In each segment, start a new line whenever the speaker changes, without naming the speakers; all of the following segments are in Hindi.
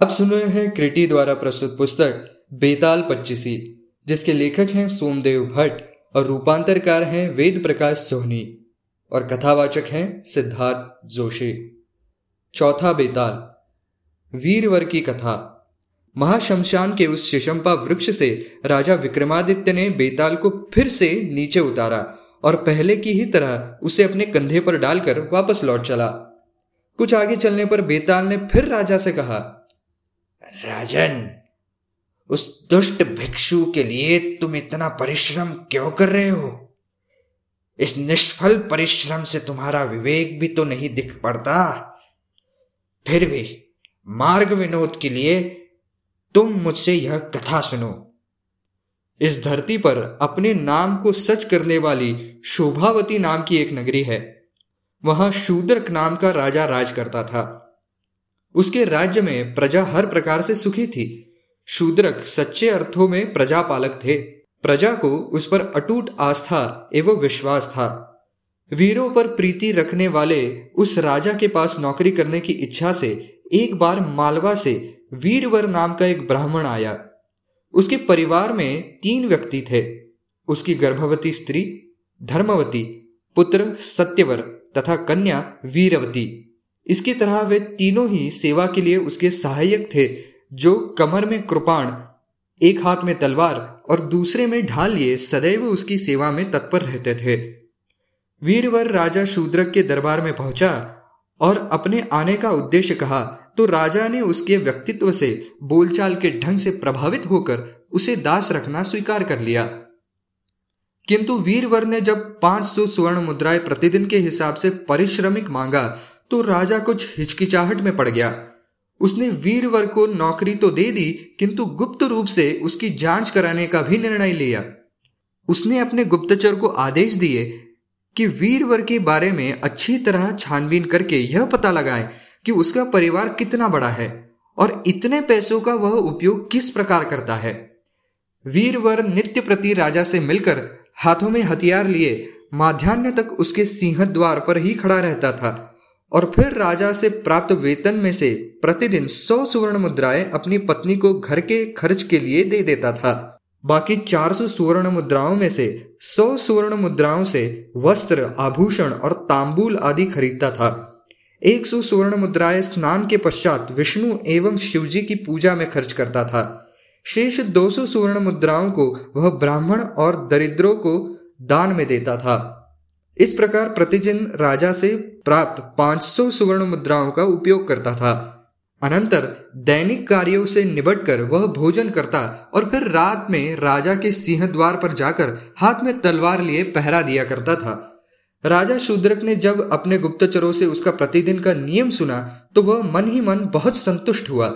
अब सुन रहे हैं क्रिटी द्वारा प्रस्तुत पुस्तक बेताल पच्चीसी, जिसके लेखक हैं सोमदेव भट्ट और रूपांतरकार हैं वेद प्रकाश सोहनी और कथावाचक हैं सिद्धार्थ जोशी। चौथा बेताल, वीरवर की कथा। महाशमशान के उस शिशंपा वृक्ष से राजा विक्रमादित्य ने बेताल को फिर से नीचे उतारा और पहले की ही तरह उसे अपने कंधे पर डालकर वापस लौट चला। कुछ आगे चलने पर बेताल ने फिर राजा से कहा
राजन, उस दुष्ट भिक्षु के लिए तुम इतना परिश्रम क्यों कर रहे हो? इस निष्फल परिश्रम से तुम्हारा विवेक भी तो नहीं दिख पड़ता। फिर भी मार्ग विनोद के लिए तुम मुझसे यह कथा सुनो।
इस धरती पर अपने नाम को सच करने वाली शोभावती नाम की एक नगरी है। वहाँ शूद्रक नाम का राजा राज करता था। उसके राज्य में प्रजा हर प्रकार से सुखी थी। शूद्रक सच्चे अर्थों में प्रजापालक थे। प्रजा को उस पर अटूट आस्था एवं विश्वास था। वीरों पर प्रीति रखने वाले उस राजा के पास नौकरी करने की इच्छा से एक बार मालवा से वीरवर नाम का एक ब्राह्मण आया। उसके परिवार में तीन व्यक्ति थे। उसकी गर्भवती स्त्री, धर्मवती, पुत्र सत्यवर तथा कन्या वीरवती। इसकी तरह वे तीनों ही सेवा के लिए उसके सहायक थे, जो कमर में कृपाण, एक हाथ में तलवार और दूसरे में ढाल लिए सदैव उसकी सेवा में तत्पर रहते थे। वीरवर राजा शूद्रक के दरबार में पहुँचा और अपने आने का उद्देश्य कहा तो राजा ने उसके व्यक्तित्व से बोलचाल के ढंग से प्रभावित होकर उसे दास रखना स्वीकार कर लिया। किंतु वीरवर ने जब 500 स्वर्ण मुद्राएँ प्रतिदिन के हिसाब से परिश्रमिक मांगा तो राजा कुछ हिचकिचाहट में पड़ गया। उसने वीरवर को नौकरी तो दे दी, किंतु गुप्त रूप से उसकी जाँच कराने का भी निर्णय लिया। उसने अपने गुप्तचर को आदेश दिए कि वीरवर के बारे में अच्छी तरह छानबीन करके यह पता लगाएँ कि उसका परिवार कितना बड़ा है और इतने पैसों का वह उपयोग किस प्रकार करता है। वीरवर नित्य प्रति राजा से मिलकर हाथों में हथियार लिए, माध्यान्ह तक उसके सिंह द्वार पर ही खड़ा रहता था। और फिर राजा से प्राप्त वेतन में से प्रतिदिन सौ सुवर्ण मुद्राएँ अपनी पत्नी को घर के खर्च के लिए दे देता था। बाकी 400 सुवर्ण मुद्राओं में से 100 सुवर्ण मुद्राओं से वस्त्र, आभूषण और तांबूल आदि खरीदता था। 100 सुवर्ण मुद्राएँ स्नान के पश्चात विष्णु एवं शिवजी की पूजा में खर्च करता था। शेष 200 सुवर्ण मुद्राओं को वह ब्राह्मण और दरिद्रों को दान में देता था। इस प्रकार प्रतिदिन राजा से प्राप्त 500 सुवर्ण मुद्राओं का उपयोग करता था। अनंतर दैनिक कार्यों से निबटकर वह भोजन करता और फिर रात में राजा के सिंह द्वार पर जाकर हाथ में तलवार लिए पहरा दिया करता था। राजा शूद्रक ने जब अपने गुप्तचरों से उसका प्रतिदिन का नियम सुना तो वह मन ही मन बहुत संतुष्ट हुआ।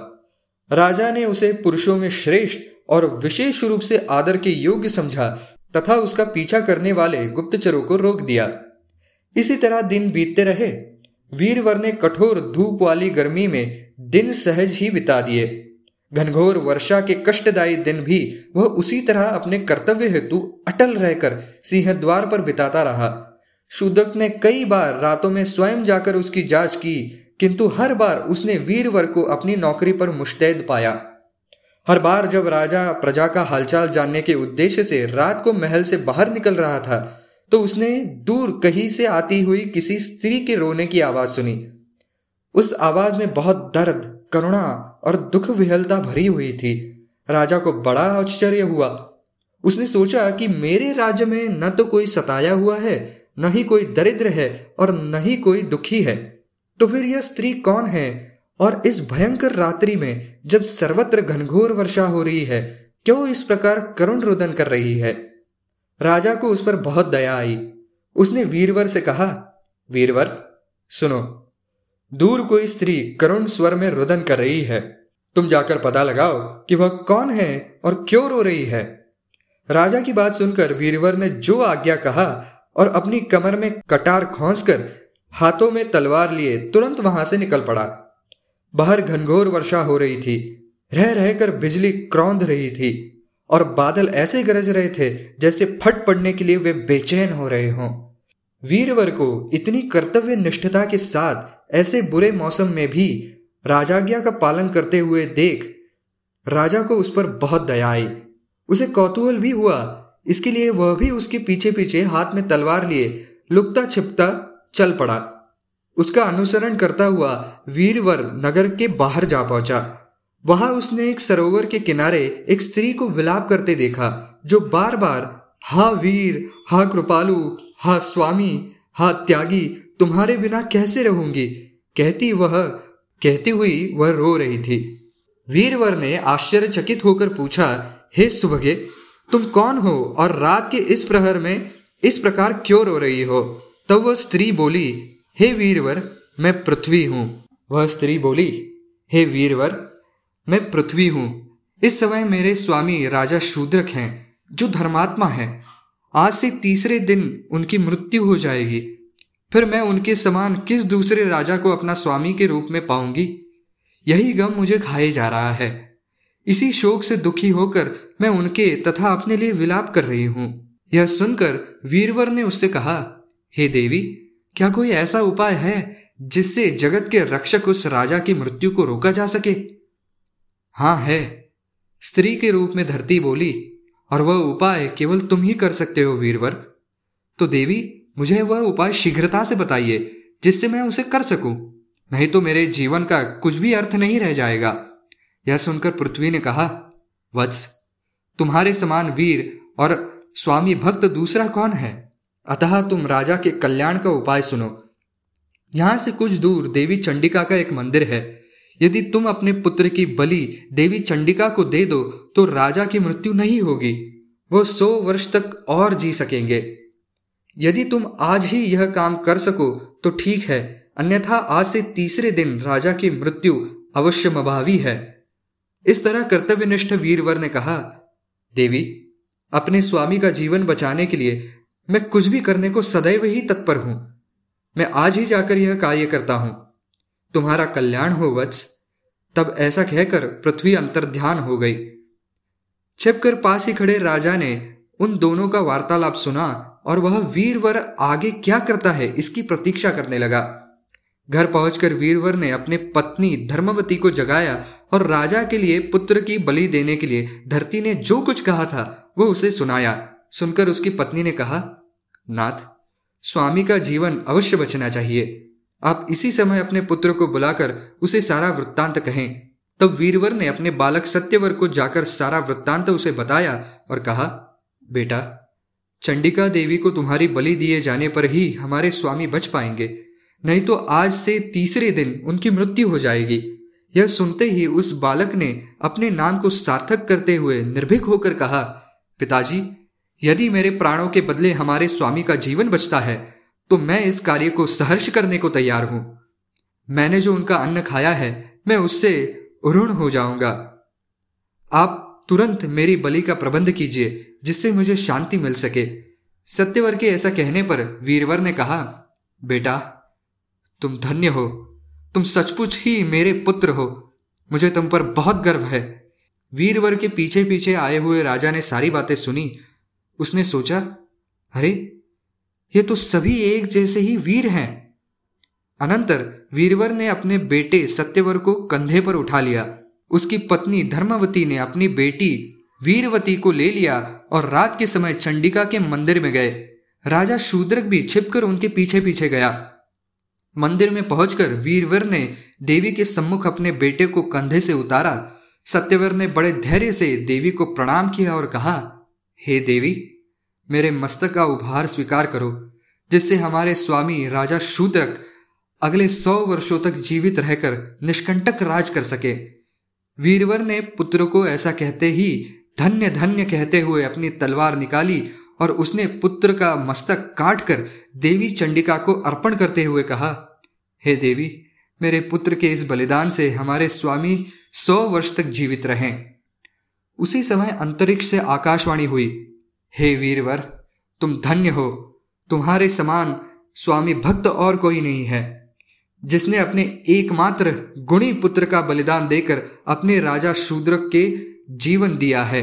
राजा ने उसे पुरुषों में श्रेष्ठ और विशेष रूप से आदर के योग्य समझा तथा उसका पीछा करने वाले गुप्तचरों को रोक दिया। इसी तरह दिन बीतते रहे। वीरवर ने कठोर धूप वाली गर्मी में दिन सहज ही बिता दिए। घनघोर वर्षा के कष्टदायी दिन भी वह उसी तरह अपने कर्तव्य हेतु अटल रहकर सिंह द्वार पर बिताता रहा। शूदक ने कई बार रातों में स्वयं जाकर उसकी जाँच की, किंतु हर बार उसने वीरवर को अपनी नौकरी पर मुश्तैद पाया। हर बार जब राजा प्रजा का हालचाल जानने के उद्देश्य से रात को महल से बाहर निकल रहा था तो उसने दूर कहीं से आती हुई किसी स्त्री के रोने की आवाज़ सुनी। उस आवाज़ में बहुत दर्द, करुणा और दुख विहलता भरी हुई थी। राजा को बड़ा आश्चर्य हुआ। उसने सोचा कि मेरे राज्य में न तो कोई सताया हुआ है, न ही कोई दरिद्र है और न ही कोई दुखी है। तो फिर यह स्त्री कौन है? और इस भयंकर रात्रि में जब सर्वत्र घनघोर वर्षा हो रही है, क्यों इस प्रकार करुण रुदन कर रही है? राजा को उस पर बहुत दया आई। उसने वीरवर से कहा, वीरवर, सुनो, दूर कोई स्त्री करुण स्वर में रुदन कर रही है। तुम जाकर पता लगाओ कि वह कौन है और क्यों रो रही है। राजा की बात सुनकर वीरवर ने जो आज्ञा कहा और अपनी कमर में कटार खोसकर हाथों में तलवार लिए तुरंत वहाँ से निकल पड़ा। बाहर घनघोर वर्षा हो रही थी। रह रहकर बिजली क्रौंध रही थी और बादल ऐसे गरज रहे थे जैसे फट पड़ने के लिए वे बेचैन हो रहे हों। वीरवर को इतनी कर्तव्य निष्ठता के साथ ऐसे बुरे मौसम में भी राजाज्ञा का पालन करते हुए देख राजा को उस पर बहुत दया आई। उसे कौतूहल भी हुआ। इसके लिए वह भी उसके पीछे पीछे हाथ में तलवार लिए लुकता छिपता चल पड़ा। उसका अनुसरण करता हुआ वीरवर नगर के बाहर जा पहुँचा। वहाँ उसने एक सरोवर के किनारे एक स्त्री को विलाप करते देखा, जो बार बार हा वीर, हा कृपालु, हा स्वामी, हा त्यागी, तुम्हारे बिना कैसे रहूँगी? कहती वह, कहती हुई वह रो रही थी। वीरवर ने आश्चर्यचकित होकर पूछा, हे सुभगे, तुम कौन हो और रात के इस प्रहर में इस प्रकार क्यों रो रही हो? तब वह स्त्री बोली हे वीरवर, मैं पृथ्वी हूँ। वह स्त्री बोली, हे वीरवर, मैं पृथ्वी हूँ। इस समय मेरे स्वामी राजा शूद्रक हैं, जो धर्मात्मा है। आज से तीसरे दिन उनकी मृत्यु हो जाएगी। फिर मैं उनके समान किस दूसरे राजा को अपना स्वामी के रूप में पाऊँगी? यही गम मुझे खाए जा रहा है। इसी शोक से दुखी होकर मैं उनके तथा अपने लिए विलाप कर रही हूँ। यह सुनकर वीरवर ने उससे कहा, हे देवी क्या कोई ऐसा उपाय है जिससे जगत के रक्षक उस राजा की मृत्यु को रोका जा सके? हाँ, है। स्त्री के रूप में धरती बोली, और वह उपाय केवल तुम ही कर सकते हो, वीरवर। तो देवी, मुझे वह उपाय शीघ्रता से बताइए, जिससे मैं उसे कर सकूँ। नहीं तो मेरे जीवन का कुछ भी अर्थ नहीं रह जाएगा। यह सुनकर पृथ्वी ने कहा, वत्स, तुम्हारे समान वीर और स्वामी भक्त दूसरा कौन है? अतः तुम राजा के कल्याण का उपाय सुनो। यहाँ से कुछ दूर देवी चंडिका का एक मंदिर है। यदि तुम अपने पुत्र की बलि देवी चंडिका को दे दो तो राजा की मृत्यु नहीं होगी। वो सौ वर्ष तक और जी सकेंगे। यदि तुम आज ही यह काम कर सको तो ठीक है। अन्यथा आज से तीसरे दिन राजा की मृत्यु अवश्य मभावी है। इस तरह कर्तव्यनिष्ठ वीरवर ने कहा, देवी, अपने स्वामी का जीवन बचाने के लिए मैं कुछ भी करने को सदैव ही तत्पर हूँ। मैं आज ही जाकर यह कार्य करता हूँ। तुम्हारा कल्याण हो, वत्स। तब ऐसा कहकर पृथ्वी अंतर्ध्यान हो गई। छिपकर पास ही खड़े राजा ने उन दोनों का वार्तालाप सुना और वह वीरवर आगे क्या करता है इसकी प्रतीक्षा करने लगा। घर पहुंचकर वीरवर ने अपने पत्नी धर्मवती को जगाया और राजा के लिए पुत्र की बलि देने के लिए धरती ने जो कुछ कहा था, वो उसे सुनाया। सुनकर उसकी पत्नी ने कहा, नाथ, स्वामी का जीवन अवश्य बचना चाहिए। आप इसी समय अपने पुत्र को बुलाकर उसे सारा वृत्तांत कहें। तब वीरवर ने अपने बालक सत्यवर को जाकर सारा वृत्तांत उसे बताया और कहा, बेटा, चंडिका देवी को तुम्हारी बलि दिए जाने पर ही हमारे स्वामी बच पाएँगे। नहीं तो आज से तीसरे दिन उनकी मृत्यु हो जाएगी। यह सुनते ही उस बालक ने अपने नाम को सार्थक करते हुए निर्भीक होकर कहा, पिताजी यदि मेरे प्राणों के बदले हमारे स्वामी का जीवन बचता है तो मैं इस कार्य को सहर्ष करने को तैयार हूँ। मैंने जो उनका अन्न खाया है, मैं उससे ऋण हो जाऊँगा। आप तुरंत मेरी बलि का प्रबंध कीजिए, जिससे मुझे शांति मिल सके। सत्यवर के ऐसा कहने पर वीरवर ने कहा, बेटा, तुम धन्य हो। तुम सचमुच ही मेरे पुत्र हो। मुझे तुम पर बहुत गर्व है। वीरवर के पीछे पीछे आए हुए राजा ने सारी बातें सुनी उसने सोचा, अरे, ये तो सभी एक जैसे ही वीर हैं. अनंतर वीरवर ने अपने बेटे सत्यवर को कंधे पर उठा लिया। उसकी पत्नी धर्मवती ने अपनी बेटी वीरवती को ले लिया और रात के समय चंडिका के मंदिर में गए। राजा शूद्रक भी छिपकर उनके पीछे पीछे गया। मंदिर में पहुंचकर वीरवर ने देवी के सम्मुख अपने बेटे को कंधे से उतारा। सत्यवर ने बड़े धैर्य से देवी को प्रणाम किया और कहा हे देवी, मेरे मस्तक का उपहार स्वीकार करो, जिससे हमारे स्वामी राजा शूद्रक अगले सौ वर्षों तक जीवित रहकर निष्कंटक राज कर सके। वीरवर ने पुत्र को ऐसा कहते ही धन्य धन्य कहते हुए अपनी तलवार निकाली और उसने पुत्र का मस्तक काट कर देवी चंडिका को अर्पण करते हुए कहा, हे देवी, मेरे पुत्र के इस बलिदान से हमारे स्वामी सौ वर्ष तक जीवित रहें। उसी समय अंतरिक्ष से आकाशवाणी हुई, हे वीरवर, तुम धन्य हो। तुम्हारे समान स्वामी भक्त और कोई नहीं है, जिसने अपने एकमात्र गुणी पुत्र का बलिदान देकर अपने राजा शूद्रक के जीवन दिया है।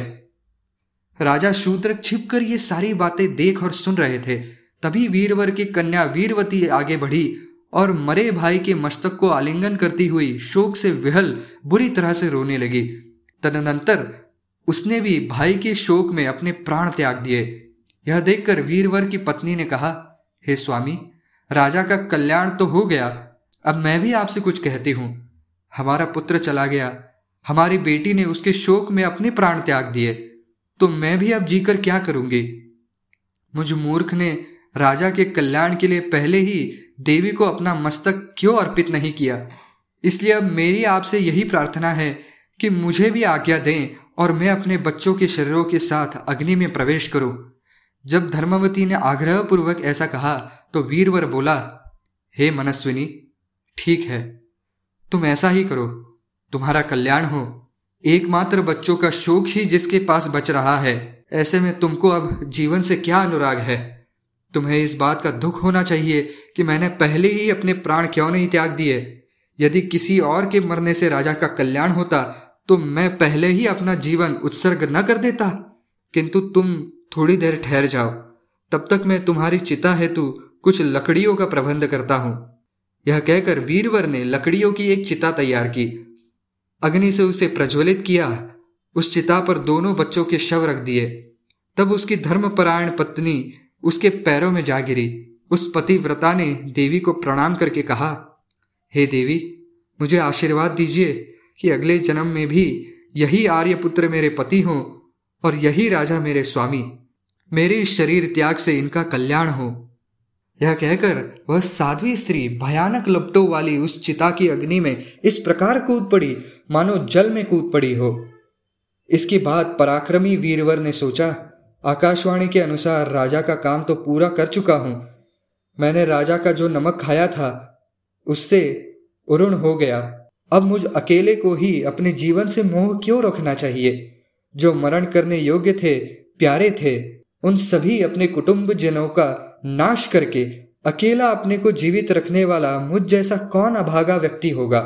राजा शूद्रक छिपकर ये सारी बातें देख और सुन रहे थे। तभी वीरवर की कन्या वीरवती आगे बढ़ी और मरे भाई के मस्तक को आलिंगन करती हुई शोक से विहल बुरी तरह से रोने लगी। तदनंतर उसने भी भाई के शोक में अपने प्राण त्याग दिए। यह देखकर वीरवर की पत्नी ने कहा, हे स्वामी, राजा का कल्याण तो हो गया। अब मैं भी आपसे कुछ कहती हूँ। हमारा पुत्र चला गया। हमारी बेटी ने उसके शोक में अपने प्राण त्याग दिए। तो मैं भी अब जीकर क्या करूँगी? मुझ मूर्ख ने राजा के कल्याण के लिए पहले ही देवी को अपना मस्तक क्यों अर्पित नहीं किया? इसलिए अब मेरी आपसे यही प्रार्थना है कि मुझे भी आज्ञा दें और मैं अपने बच्चों के शरीरों के साथ अग्नि में प्रवेश करूँ। जब धर्मवती ने आग्रह पूर्वक ऐसा कहा तो वीरवर बोला, हे मनस्विनी, ठीक है, तुम ऐसा ही करो, तुम्हारा कल्याण हो। एकमात्र बच्चों का शोक ही जिसके पास बच रहा है, ऐसे में तुमको अब जीवन से क्या अनुराग है? तुम्हें इस बात का दुख होना चाहिए कि मैंने पहले ही अपने प्राण क्यों नहीं त्याग दिए? यदि किसी और के मरने से राजा का कल्याण होता तो मैं पहले ही अपना जीवन उत्सर्ग न कर देता। किंतु तुम थोड़ी देर ठहर जाओ। तब तक मैं तुम्हारी चिता हेतु कुछ लकड़ियों का प्रबंध करता हूँ। यह कहकर वीरवर ने लकड़ियों की एक चिता तैयार की। अग्नि से उसे प्रज्वलित किया। उस चिता पर दोनों बच्चों के शव रख दिए। तब उसकी धर्मपरायण पत्नी उसके पैरों में जा गिरी। उस पतिव्रता ने देवी को प्रणाम करके कहा, हे देवी, मुझे आशीर्वाद दीजिए। कि अगले जन्म में भी यही आर्यपुत्र मेरे पति हों और यही राजा मेरे स्वामी। मेरे शरीर त्याग से इनका कल्याण हो। यह कहकर वह साध्वी स्त्री भयानक लपटों वाली उस चिता की अग्नि में इस प्रकार कूद पड़ी, मानो जल में कूद पड़ी हो। इसके बाद पराक्रमी वीरवर ने सोचा, आकाशवाणी के अनुसार राजा का काम तो पूरा कर चुका हूँ। मैंने राजा का जो नमक खाया था, उससे उरुण हो गया। अब मुझ अकेले को ही अपने जीवन से मोह क्यों रखना चाहिए? जो मरण करने योग्य थे, प्यारे थे, उन सभी अपने कुटुंब जनों का नाश करके अकेला अपने को जीवित रखने वाला मुझ जैसा कौन अभागा व्यक्ति होगा?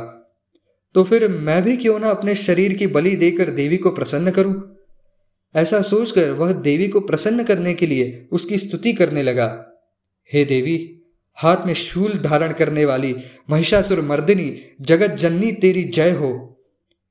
तो फिर मैं भी क्यों ना अपने शरीर की बलि देकर देवी को प्रसन्न करूँ? ऐसा सोचकर वह देवी को प्रसन्न करने के लिए उसकी स्तुति करने लगा। हे देवी हाथ में शूल धारण करने वाली महिषासुर मर्दिनी, जगत जननी तेरी जय हो।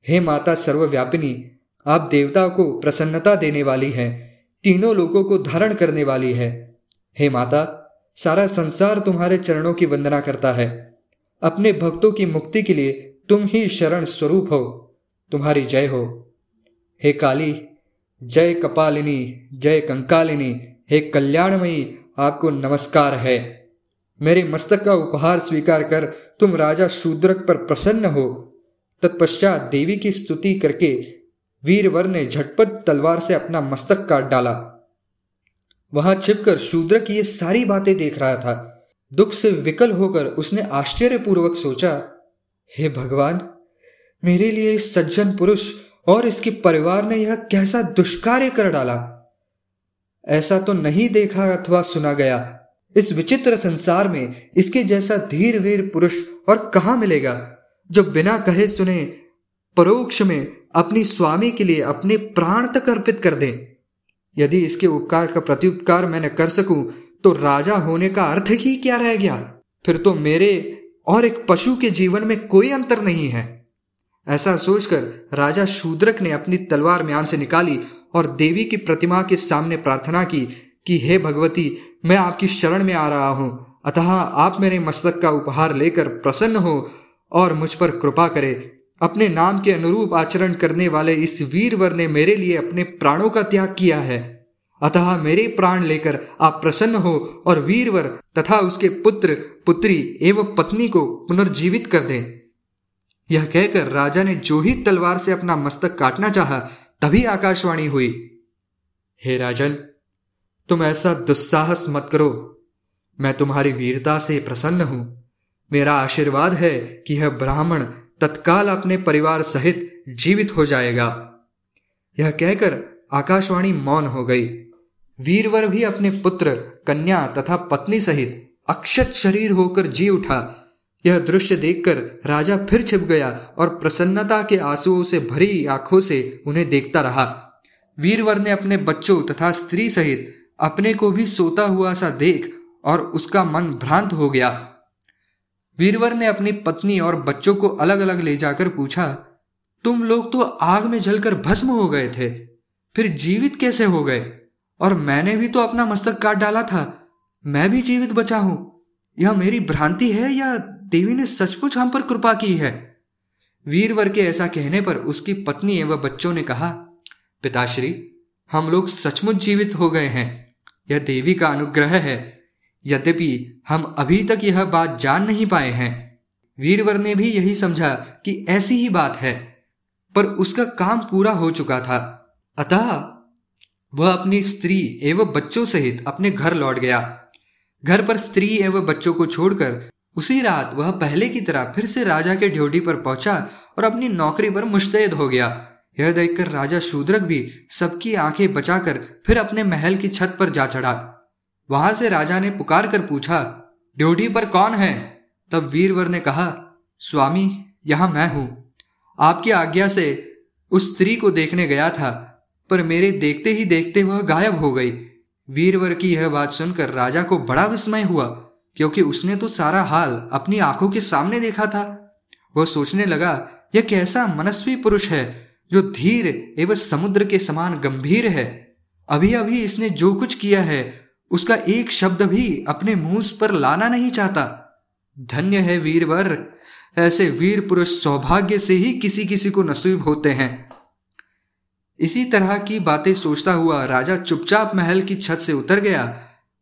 हे माता सर्वव्यापिनी, आप देवता को प्रसन्नता देने वाली हैं, तीनों लोगों को धारण करने वाली है। हे माता, सारा संसार तुम्हारे चरणों की वंदना करता है। अपने भक्तों की मुक्ति के लिए तुम ही शरण स्वरूप हो। तुम्हारी जय हो। हे काली, जय कपालिनी, जय कंकालिनी, हे कल्याणमयी, आपको नमस्कार है। मेरे मस्तक का उपहार स्वीकार कर तुम राजा शूद्रक पर प्रसन्न हो। तत्पश्चात देवी की स्तुति करके वीरवर ने झटपट तलवार से अपना मस्तक काट डाला। वहाँ छिपकर शूद्रक ये सारी बातें देख रहा था। दुख से विकल होकर उसने आश्चर्यपूर्वक सोचा, हे भगवान, मेरे लिए इस सज्जन पुरुष और इसके परिवार ने यह कैसा दुष्कार्य कर डाला? ऐसा तो नहीं देखा अथवा सुना गया। इस विचित्र संसार में इसके जैसा धीर वीर पुरुष और कहा मिलेगा, जो बिना कहे सुने परोक्ष में अपनी स्वामी के लिए अपने प्राण तक अर्पित कर दे? यदि इसके उपकार का प्रत्युपकार मैंने कर सकूँ तो राजा होने का अर्थ ही क्या रह गया? फिर तो मेरे और एक पशु के जीवन में कोई अंतर नहीं है। ऐसा सोचकर राजा शूद्रक ने अपनी तलवार म्यान से निकाली और देवी की प्रतिमा के सामने प्रार्थना की कि हे भगवती, मैं आपकी शरण में आ रहा हूँ। अतः आप मेरे मस्तक का उपहार लेकर प्रसन्न हो और मुझ पर कृपा करे। अपने नाम के अनुरूप आचरण करने वाले इस वीरवर ने मेरे लिए अपने प्राणों का त्याग किया है। अतः मेरे प्राण लेकर आप प्रसन्न हो और वीरवर तथा उसके पुत्र, पुत्री एवं पत्नी को पुनर्जीवित कर दें। यह कहकर राजा ने जो ही तलवार से अपना मस्तक काटना चाहा, तभी आकाशवाणी हुई। हे राजन तुम ऐसा दुस्साहस मत करो। मैं तुम्हारी वीरता से प्रसन्न हूँ। मेरा आशीर्वाद है कि यह ब्राह्मण तत्काल अपने परिवार सहित जीवित हो जाएगा। यह कहकर आकाशवाणी मौन हो गई। वीरवर भी अपने पुत्र, कन्या तथा पत्नी सहित अक्षत शरीर होकर जी उठा। यह दृश्य देखकर राजा फिर छिप गया और प्रसन्नता के आंसुओं से भरी आँखों से उन्हें देखता रहा। वीरवर ने अपने बच्चों तथा स्त्री सहित अपने को भी सोता हुआ सा देख और उसका मन भ्रांत हो गया। वीरवर ने अपनी पत्नी और बच्चों को अलग अलग ले जाकर पूछा, तुम लोग तो आग में जलकर भस्म हो गए थे, फिर जीवित कैसे हो गए? और मैंने भी तो अपना मस्तक काट डाला था, मैं भी जीवित बचा हूँ। यह मेरी भ्रांति है या देवी ने सचमुच हम पर कृपा की है? वीरवर के ऐसा कहने पर उसकी पत्नी एवं बच्चों ने कहा, पिताश्री, हम लोग सचमुच जीवित हो गए हैं। यह देवी का अनुग्रह है। यद्यपि हम अभी तक यह बात जान नहीं पाए हैं। वीरवर ने भी यही समझा कि ऐसी ही बात है, पर उसका काम पूरा हो चुका था। अतः वह अपनी स्त्री एवं बच्चों सहित अपने घर लौट गया। घर पर स्त्री एवं बच्चों को छोड़कर उसी रात वह पहले की तरह फिर से राजा के ड्योटी पर पहुँचा और अपनी नौकरी पर मुश्तैद हो गया। यह देखकर राजा शूद्रक भी सबकी आँखें बचाकर फिर अपने महल की छत पर जा चढ़ा। वहाँ से राजा ने पुकार कर पूछा, ड्यूटी पर कौन है? तब वीरवर ने कहा, स्वामी, यहाँ मैं हूँ। आपकी आज्ञा से उस स्त्री को देखने गया था, पर मेरे देखते ही देखते वह गायब हो गई। वीरवर की यह बात सुनकर राजा को बड़ा विस्मय हुआ, क्योंकि उसने तो सारा हाल अपनी आँखों के सामने देखा था। वह सोचने लगा, यह कैसा मनस्वी पुरुष है जो धीर एवं समुद्र के समान गंभीर है। अभी अभी इसने जो कुछ किया है, उसका एक शब्द भी अपने मुँह पर लाना नहीं चाहता। धन्य है वीरवर, ऐसे वीर पुरुष सौभाग्य से ही किसी किसी को नसीब होते हैं। इसी तरह की बातें सोचता हुआ राजा चुपचाप महल की छत से उतर गया।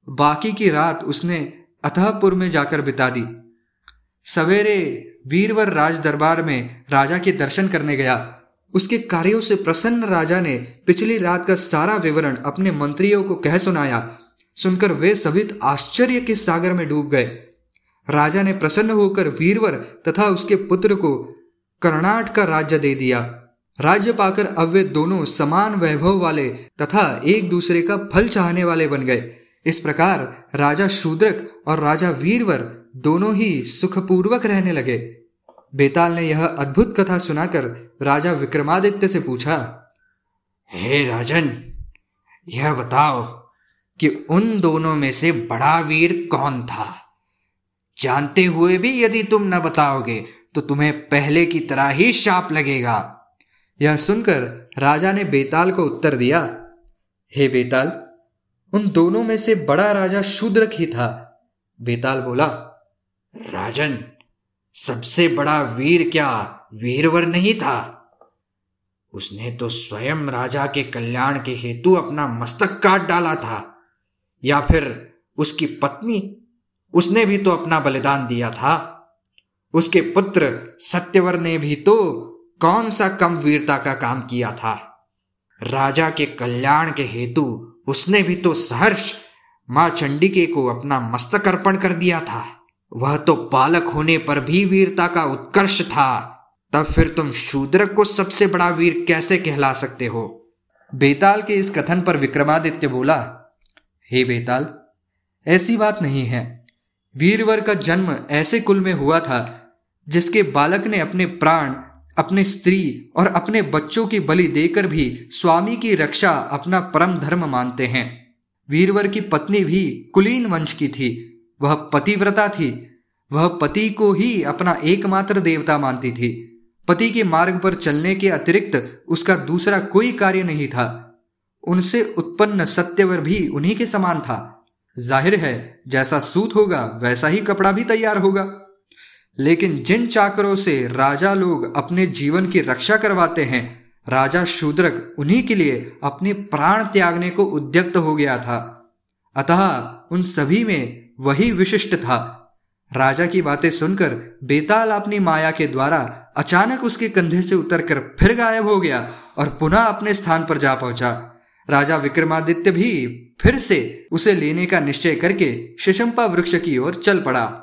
बाकी की रात उसने अथहपुर में जाकर बिता दी। सवेरे वीरवर राज दरबार में राजा के दर्शन करने गया। उसके कार्यों से प्रसन्न राजा ने पिछली रात का सारा विवरण अपने मंत्रियों को कह सुनाया। सुनकर वे सभी आश्चर्य के सागर में डूब गए। राजा ने प्रसन्न होकर वीरवर तथा उसके पुत्र को कर्नाट का राज्य दे दिया। राज्य पाकर अब वे दोनों समान वैभव वाले तथा एक दूसरे का फल चाहने वाले बन गए। इस प्रकार राजा शूद्रक और राजा वीरवर दोनों ही सुखपूर्वक रहने लगे। बेताल ने यह अद्भुत कथा सुनाकर राजा विक्रमादित्य से पूछा,
हे राजन, यह बताओ कि उन दोनों में से बड़ा वीर कौन था? जानते हुए भी यदि तुम न बताओगे तो तुम्हें पहले की तरह ही शाप लगेगा।
यह सुनकर राजा ने बेताल को उत्तर दिया, हे बेताल, उन दोनों में से बड़ा राजा शूद्रक ही था। बेताल बोला,
राजन सबसे बड़ा वीर क्या वीरवर नहीं था? उसने तो स्वयं राजा के कल्याण के हेतु अपना मस्तक काट डाला था, या फिर उसकी पत्नी, उसने भी तो अपना बलिदान दिया था। उसके पुत्र सत्यवर ने भी तो कौन सा कम वीरता का काम किया था? राजा के कल्याण के हेतु उसने भी तो सहर्ष माँ चंडिके को अपना मस्तक अर्पण कर दिया था। वह तो बालक होने पर भी वीरता का उत्कर्ष था। तब फिर तुम शूद्रक को सबसे बड़ा वीर कैसे कहला सकते हो?
बेताल के इस कथन पर विक्रमादित्य बोला, हे बेताल, ऐसी बात नहीं है। वीरवर का जन्म ऐसे कुल में हुआ था, जिसके बालक ने अपने प्राण, अपने स्त्री और अपने बच्चों की बलि देकर भी स्वामी की रक्षा अपना परम धर्म मानते हैं। वीरवर की पत्नी भी कुलीन वंश की थी। वह पतिव्रता थी। वह पति को ही अपना एकमात्र देवता मानती थी। पति के मार्ग पर चलने के अतिरिक्त उसका दूसरा कोई कार्य नहीं था। उनसे उत्पन्न सत्यवर भी उन्हीं के समान था। ज़ाहिर है, जैसा सूत होगा, वैसा ही कपड़ा भी तैयार होगा। लेकिन जिन चाकरों से राजा लोग अपने जीवन की रक्षा करवाते हैं, राजा शूद्रक उन्हीं के लिए अपने प्राण त्यागने को उद्यक्त हो गया था। अतः उन सभी में वही विशिष्ट था। राजा की बातें सुनकर बेताल अपनी माया के द्वारा अचानक उसके कंधे से उतरकर फिर गायब हो गया और पुनः अपने स्थान पर जा पहुँचा। राजा विक्रमादित्य भी फिर से उसे लेने का निश्चय करके शिशंपा वृक्ष की ओर चल पड़ा।